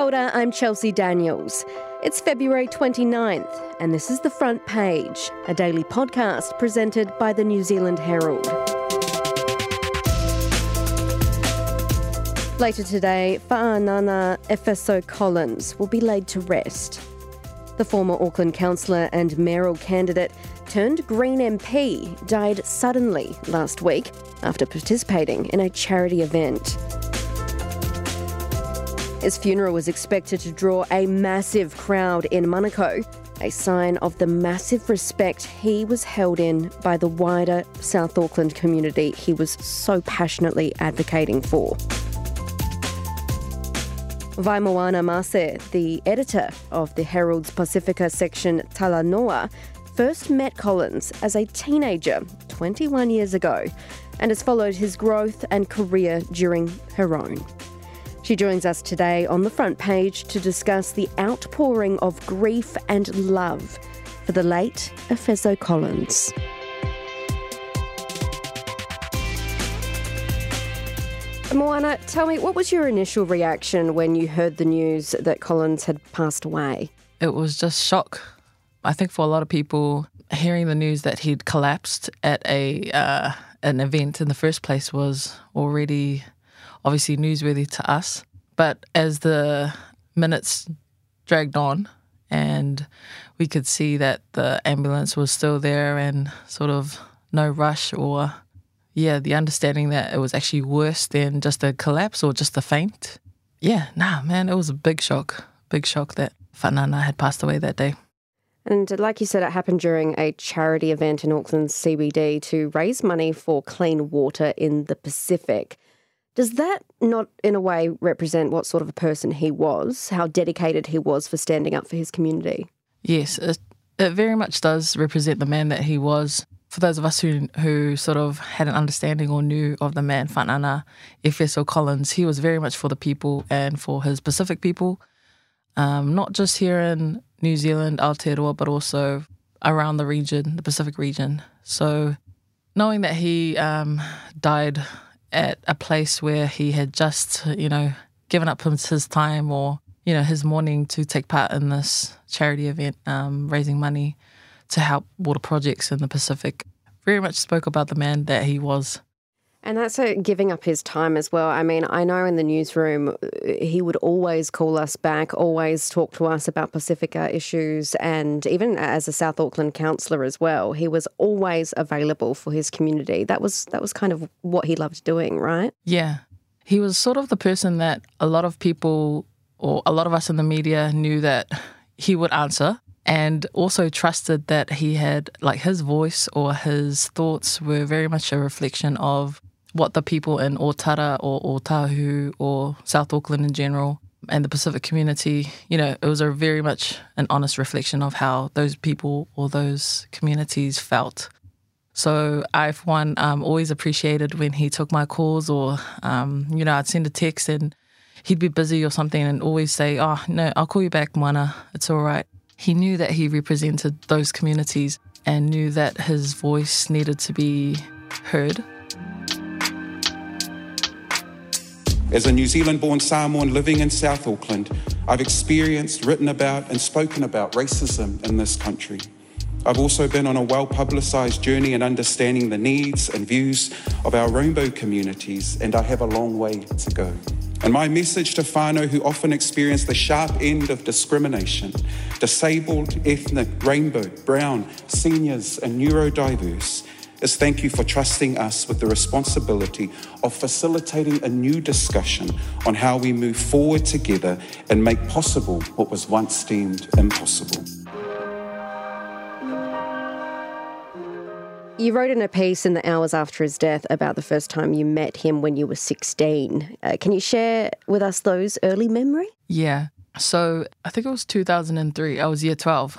Kia ora, I'm Chelsea Daniels. It's February 29th, and this is The Front Page, a daily podcast presented by the New Zealand Herald. Later today, Fa'anana Efeso Collins will be laid to rest. The former Auckland councillor and mayoral candidate turned Green MP died suddenly last week after participating in a charity event. His funeral was expected to draw a massive crowd in Manukau, a sign of the massive respect he was held in by the wider South Auckland community he was so passionately advocating for. Vaimoana Mase, the editor of the Herald's Pasifika section Talanoa, first met Collins as a teenager 21 years ago and has followed his growth and career during her own. She joins us today on the front page to discuss the outpouring of grief and love for the late Efeso Collins. Moana, tell me, what was your initial reaction when you heard the news that Collins had passed away? It was just shock. I think for a lot of people, hearing the news that he'd collapsed at a uh, an event in the first place was already obviously newsworthy to us. But as the minutes dragged on and we could see that the ambulance was still there and sort of no rush or yeah, the understanding that it was actually worse than just a collapse or just a faint. Yeah, nah, man, it was a big shock. Big shock that Fa'anana had passed away that day. And like you said, it happened during a charity event in Auckland's CBD to raise money for clean water in the Pacific. Does that not, in a way, represent what sort of a person he was, how dedicated he was for standing up for his community? Yes, it, it very much does represent the man that he was for those of us who who sort of had an understanding or knew of the man Fa'anana Efeso Collins, he was very much for the people and for his Pacific people, um, not just here in New Zealand, Aotearoa, but also around the region, the Pacific region. So knowing that he um, died at a place where he had just, you know, given up his time or, you know, his morning to take part in this charity event, um, raising money to help water projects in the Pacific. Very much spoke about the man that he was. And that's a giving up his time as well. I mean, I know in the newsroom uh, he would always call us back, always talk to us about Pacifica issues, and even as a South Auckland councillor as well, he was always available for his community. That was that was kind of what he loved doing, right? Yeah, he was sort of the person that a lot of people or a lot of us in the media knew that he would answer and also trusted that he had like his voice or his thoughts were very much a reflection of what the people in Otara or Otahuhu or South Auckland in general and the Pacific community, you know, it was a very much an honest reflection of how those people or those communities felt. So I, for one, um, always appreciated when he took my calls or, um, you know, I'd send a text and he'd be busy or something and always say, oh, no, I'll call you back, Mana. It's all right he knew that he represented those communities and knew that his voice needed to be heard. As a New Zealand born Samoan living in South Auckland, I've experienced, written about, and spoken about racism in this country. I've also been on a well publicised journey in understanding the needs and views of our rainbow communities, and I have a long way to go. And my message to whānau who often experience the sharp end of discrimination, disabled, ethnic, rainbow, brown, seniors, and neurodiverse, is thank you for trusting us with the responsibility of facilitating a new discussion on how we move forward together and make possible what was once deemed impossible. You wrote in a piece in the hours after his death about the first time you met him when you were 16. Uh, can you share with us those early memories? Yeah. So I think it was 2003. I was year 12.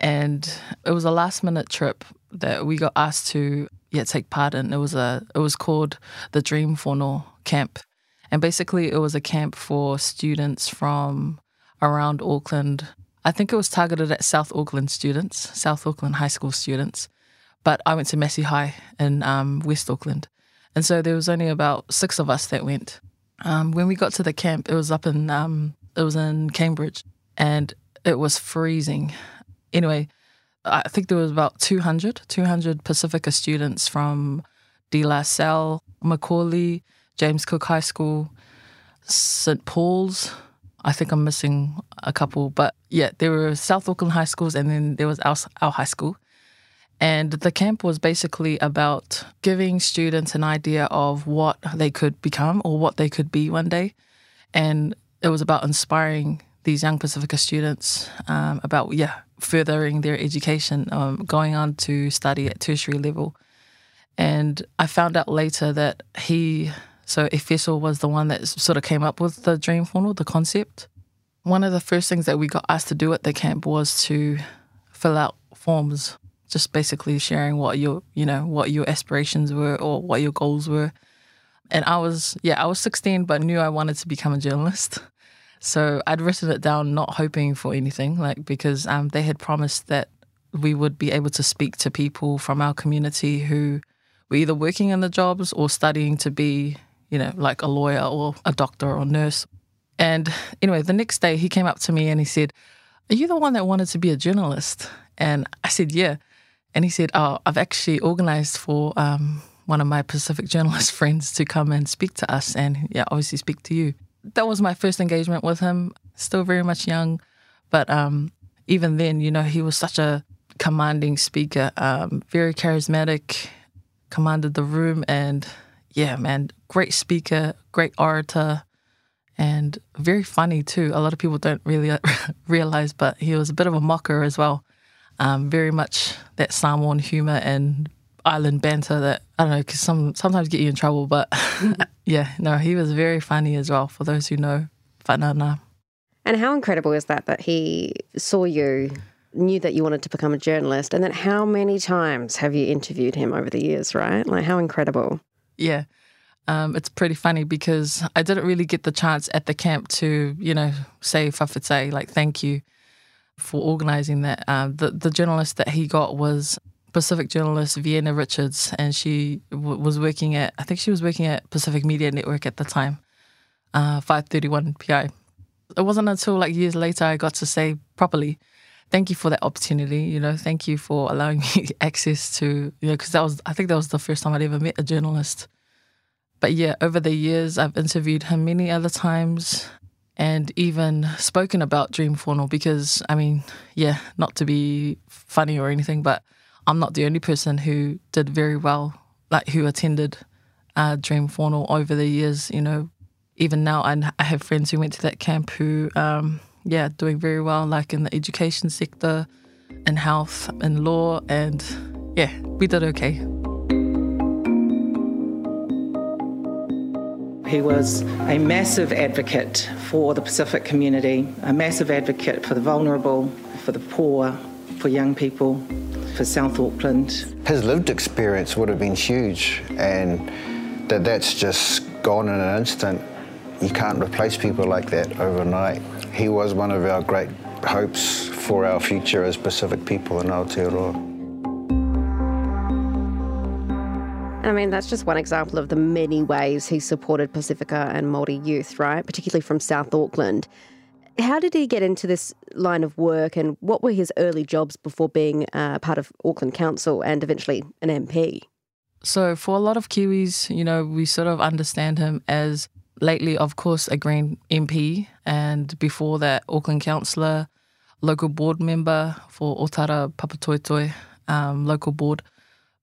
And it was a last minute trip that we got asked to yeah, take part in. It was a it was called the Dream Fono Camp. And basically it was a camp for students from around Auckland. I think it was targeted at South Auckland students, South Auckland high school students. But I went to Massey High in um, West Auckland. And so there was only about six of us that went. Um, when we got to the camp, it was up in um, It was in Cambridge and it was freezing. Anyway, I think there was about 200, 200 Pacifica students from De La Salle, McAuley, James Cook High School, St. Paul's. I think I'm missing a couple, but yeah, there were South Auckland high schools and then there was our, our high school. And the camp was basically about giving students an idea of what they could become or what they could be one day. And it was about inspiring these young Pacifica students um, about, yeah, furthering their education, um, going on to study at tertiary level. And I found out later that he, so Efeso was the one that sort of came up with the Dream Fono, the concept. One of the first things that we got asked to do at the camp was to fill out forms, just basically sharing what your, you know, what your aspirations were or what your goals were. And I was, yeah, I was 16, but knew I wanted to become a journalist. So I'd written it down, not hoping for anything, like because um, they had promised that we would be able to speak to people from our community who were either working in the jobs or studying to be, you know, like a lawyer or a doctor or nurse. And anyway, the next day he came up to me and he said, Are you the one that wanted to be a journalist? And I said, Yeah. And he said, Oh, I've actually organized for um, one of my Pacific journalist friends to come and speak to us and, yeah, obviously speak to you. That was my first engagement with him, still very much young. But um, even then, you know, he was such a commanding speaker, um, very charismatic, commanded the room. And yeah, man, great speaker, great orator, and very funny too. A lot of people don't really realize, but he was a bit of a mocker as well. Um, very much that Samoan humor and island banter that I don't know, because some sometimes get you in trouble. But yeah, no, he was very funny as well. For those who know Fa'anana. And how incredible is that that he saw you knew that you wanted to become a journalist, and then how many times have you interviewed him over the years, right? Like, how incredible. Yeah. Um, it's pretty funny because I didn't really get the chance at the camp to, you know, say fa'afetai, like, thank you for organising that. Um, the, the journalist that he got was Pacific journalist Vienna Richards, and she w- was working at, I think she was working at Pacific Media Network at the time, uh, 531 PI. It wasn't until like years later I got to say properly, thank you for that opportunity. You know, thank you for allowing me access to, you know, because that was, I think that was the first time I'd ever met a journalist. But yeah, over the years, I've interviewed her many other times and even spoken about Dream because, I mean, yeah, not to be funny or anything, but I'm not the only person who did very well, like who attended uh, Dream Fono over the years. You know, even now, I, I have friends who went to that camp who, um, yeah, doing very well, like in the education sector, in health, in law, and yeah, we did okay. He was a massive advocate for the Pacific community, a massive advocate for the vulnerable, for the poor, for young people, for South Auckland. His lived experience would have been huge, and that that's just gone in an instant. You can't replace people like that overnight. He was one of our great hopes for our future as Pacific people in Aotearoa. I mean, that's just one example of the many ways he supported Pacifica and Māori youth, right? Particularly from South Auckland. How did he get into this line of work and what were his early jobs before being uh, part of Auckland Council and eventually an MP? So, for a lot of Kiwis, you know, we sort of understand him as lately, of course, a Green MP, and before that, Auckland Councillor, local board member for Otara Papatoetoe um, local board.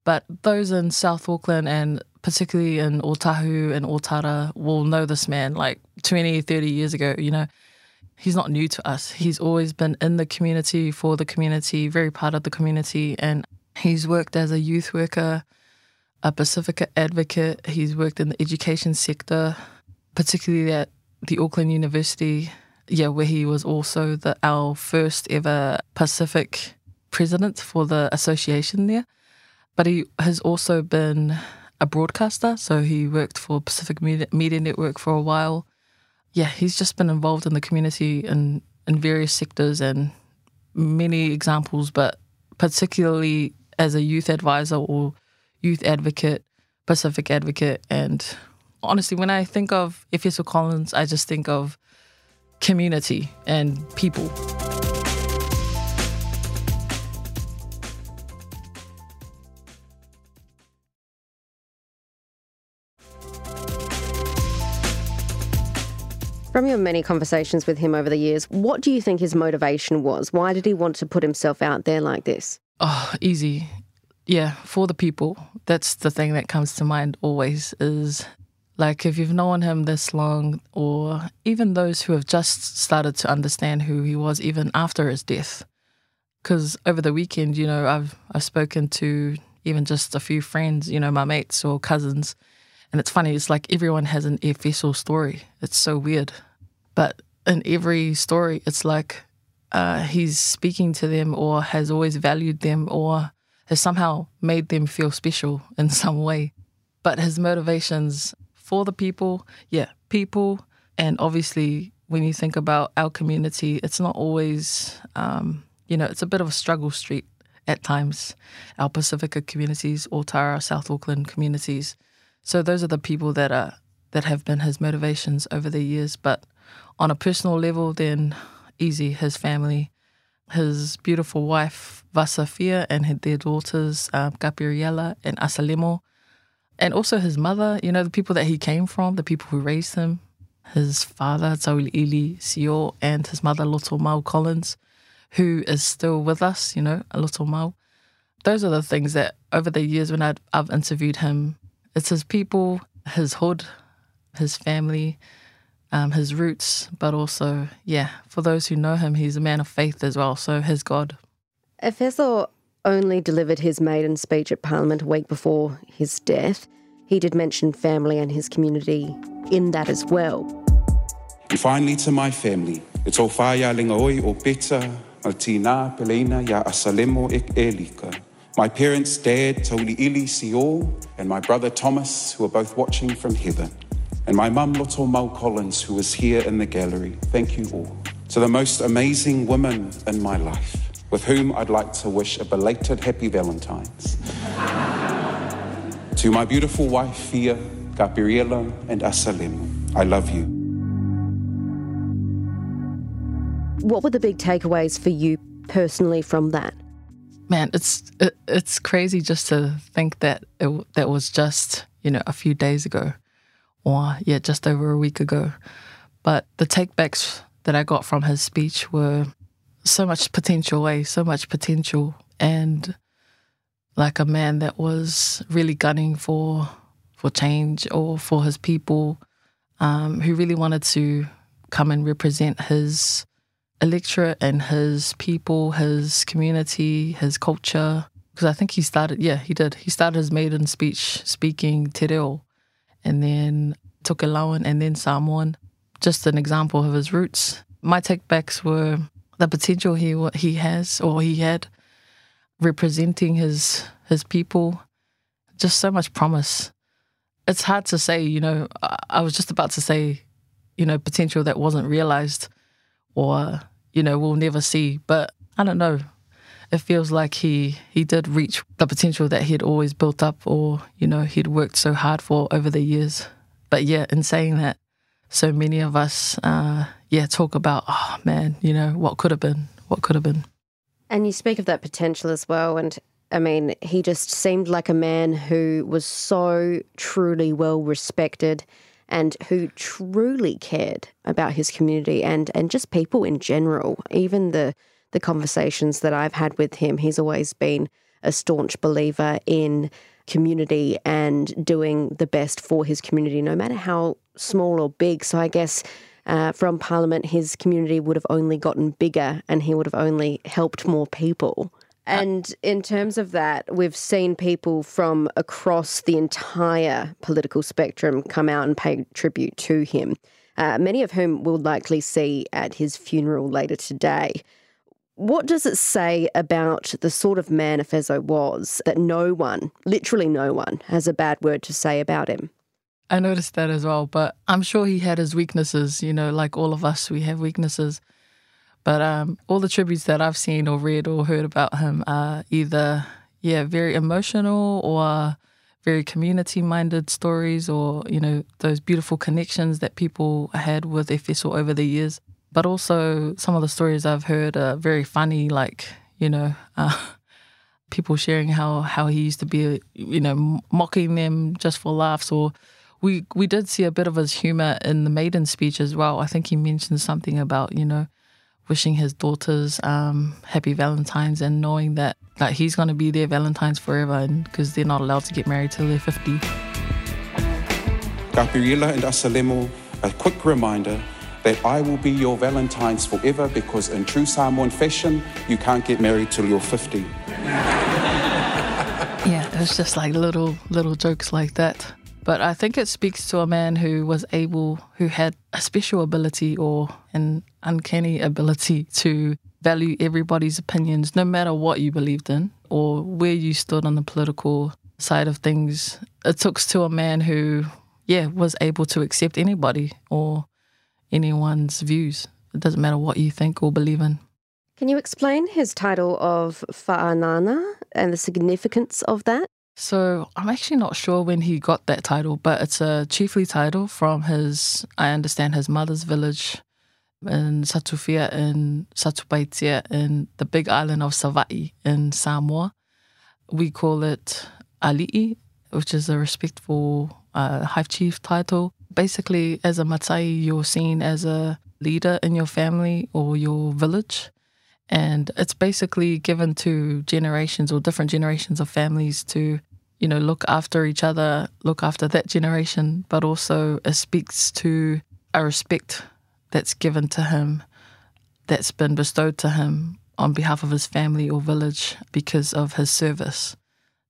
But those in South Auckland and particularly in Otahuhu and Otara will know this man like 20, 30 years ago, you know he's not new to us. He's always been in the community, for the community, very part of the community. And he's worked as a youth worker, a Pacifica advocate. He's worked in the education sector, particularly at the Auckland University, yeah, where he was also the our first ever Pacific president for the association there. But he has also been a broadcaster, so he worked for Pacific Media Network for a while yeah, he's just been involved in the community in, in various sectors and many examples, but particularly as a youth advisor or youth advocate, Pacific advocate. And honestly, when I think of Efeso Collins, I just think of community and people. From your many conversations with him over the years, what do you think his motivation was? Why did he want to put himself out there like this? Oh, easy. Yeah, for the people. That's the thing that comes to mind always is like if you've known him this long, or even those who have just started to understand who he was even after his death. Because over the weekend, you know, I've I've spoken to even just a few friends, you know, my mates or cousins, and it's funny, it's like everyone has an Efeso story. It's so weird. But in every story, it's like uh, he's speaking to them or has always valued them or has somehow made them feel special in some way. But his motivations for the people, yeah, people. And obviously, when you think about our community, it's not always, um, you know, it's a bit of a struggle street at times. Our Pacifica communities, Otara, South Auckland communities so those are the people that are that have been his motivations over the years. But on a personal level, then easy his family, his beautiful wife Vasafia and their daughters um, Gabriela and Asalemo, and also his mother. You know the people that he came from, the people who raised him. His father Tauliili Sio and his mother Loto Mau Collins, who is still with us. You know, Loto Mau. Those are the things that over the years when i I've interviewed him it's his people, his hood, his family, um, his roots, but also, yeah, for those who know him, he's a man of faith as well. So his God. If Efeso only delivered his maiden speech at Parliament a week before his death. He did mention family and his community in that as well. And finally, to my family, it's o whaia linga oi o peta, al tina pelena ya asalemo ek elika. My parents, Dad, Toli Ili Sio, and my brother Thomas, who are both watching from heaven, and my mum, Loto Mau Collins, who is here in the gallery. Thank you all. To the most amazing women in my life, with whom I'd like to wish a belated happy Valentine's. to my beautiful wife, Fia, Gabriela, and Asalem, I love you. What were the big takeaways for you personally from that? Man, it's it, it's crazy just to think that it, that was just you know a few days ago, or yeah, just over a week ago. But the takebacks that I got from his speech were so much potential, eh? So much potential, and like a man that was really gunning for for change or for his people, um, who really wanted to come and represent his electorate and his people, his community, his culture. Because I think he started, yeah, he did. He started his maiden speech speaking Te Reo and then Tokelauan and then Samoan. Just an example of his roots. My takebacks were the potential he he has or he had representing his his people. Just so much promise. It's hard to say, you know. I was just about to say, you know, potential that wasn't realized, or you know, we'll never see. But I don't know. It feels like he he did reach the potential that he'd always built up, or you know, he'd worked so hard for over the years. But yeah, in saying that, so many of us, uh, yeah, talk about, oh man, you know, what could have been, what could have been. And you speak of that potential as well, and I mean, he just seemed like a man who was so truly well respected and who truly cared about his community and, and just people in general. Even the, the conversations that I've had with him, he's always been a staunch believer in community and doing the best for his community, no matter how small or big. So I guess uh, from Parliament, his community would have only gotten bigger and he would have only helped more people. And in terms of that, we've seen people from across the entire political spectrum come out and pay tribute to him, uh, many of whom we'll likely see at his funeral later today. What does it say about the sort of man Efeso was that no one, literally no one, has a bad word to say about him? I noticed that as well, but I'm sure he had his weaknesses. You know, like all of us, we have weaknesses. But um, all the tributes that I've seen or read or heard about him are either, yeah, very emotional or very community minded stories or, you know, those beautiful connections that people had with Efeso over the years. But also, some of the stories I've heard are very funny, like, you know, uh, people sharing how, how he used to be, you know, mocking them just for laughs. Or we, we did see a bit of his humor in the maiden speech as well. I think he mentioned something about, you know, wishing his daughters um, happy Valentine's and knowing that like he's going to be their Valentine's forever because they're not allowed to get married till they're 50. Gabriela and Asalemo, a quick reminder that I will be your Valentine's forever because in true Samoan fashion, you can't get married till you're 50. yeah, it was just like little little jokes like that. But I think it speaks to a man who was able, who had a special ability or an uncanny ability to value everybody's opinions, no matter what you believed in or where you stood on the political side of things. It took to a man who, yeah, was able to accept anybody or anyone's views. It doesn't matter what you think or believe in. Can you explain his title of Fa'anana and the significance of that? So I'm actually not sure when he got that title, but it's a chiefly title from his, I understand, his mother's village in Satufia in Satupaitia in the big island of Savaii in Samoa. We call it Ali'i, which is a respectful uh, hive chief title. Basically, as a Matai, you're seen as a leader in your family or your village. And it's basically given to generations or different generations of families to, you know, look after each other, look after that generation, but also it speaks to a respect that's given to him, that's been bestowed to him on behalf of his family or village because of his service.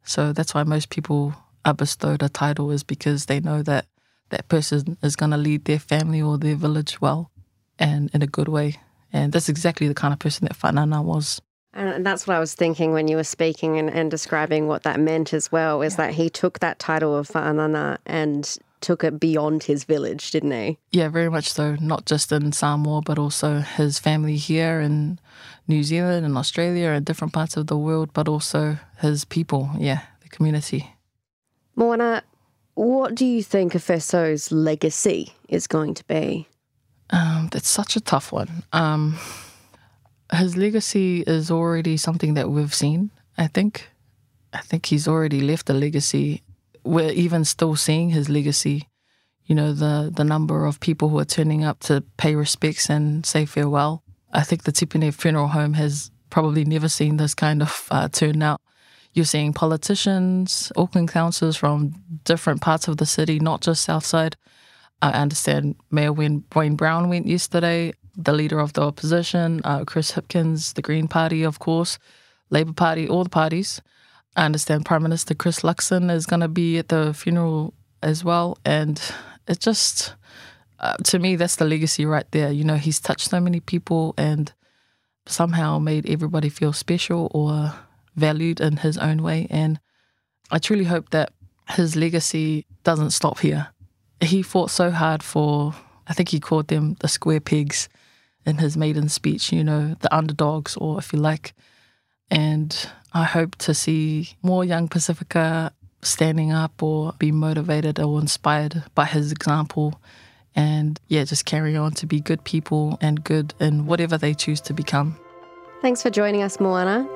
So that's why most people are bestowed a title is because they know that that person is going to lead their family or their village well and in a good way. And that's exactly the kind of person that Fa'anana was. And that's what I was thinking when you were speaking and, and describing what that meant as well, is yeah. that he took that title of Fa'anana and took it beyond his village, didn't he? Yeah, very much so. Not just in Samoa, but also his family here in New Zealand and Australia and different parts of the world, but also his people, yeah, the community. Moana, what do you think Efeso's legacy is going to be? Um, that's such a tough one. Um, his legacy is already something that we've seen. I think. I think he's already left a legacy. We're even still seeing his legacy. You know, the the number of people who are turning up to pay respects and say farewell. I think the Tipene Funeral Home has probably never seen this kind of uh, turnout. You're seeing politicians, Auckland councillors from different parts of the city, not just Southside, I understand Mayor Wayne Brown went yesterday, the leader of the opposition, uh, Chris Hipkins, the Green Party, of course, Labour Party, all the parties. I understand Prime Minister Chris Luxon is going to be at the funeral as well. And it just, uh, to me, that's the legacy right there. You know, he's touched so many people and somehow made everybody feel special or valued in his own way. And I truly hope that his legacy doesn't stop here he fought so hard for, I think he called them the square pigs in his maiden speech, you know, the underdogs, or if you like. And I hope to see more young Pacifica standing up or be motivated or inspired by his example and yeah, just carry on to be good people and good in whatever they choose to become. Thanks for joining us, Moana.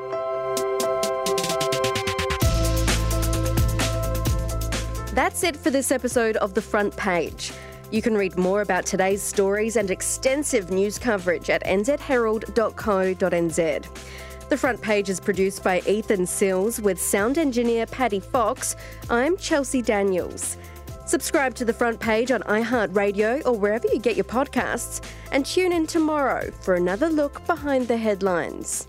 That's it for this episode of The Front Page. You can read more about today's stories and extensive news coverage at nzherald.co.nz. The Front Page is produced by Ethan Sills with sound engineer Paddy Fox. I'm Chelsea Daniels. Subscribe to The Front Page on iHeartRadio or wherever you get your podcasts, and tune in tomorrow for another look behind the headlines.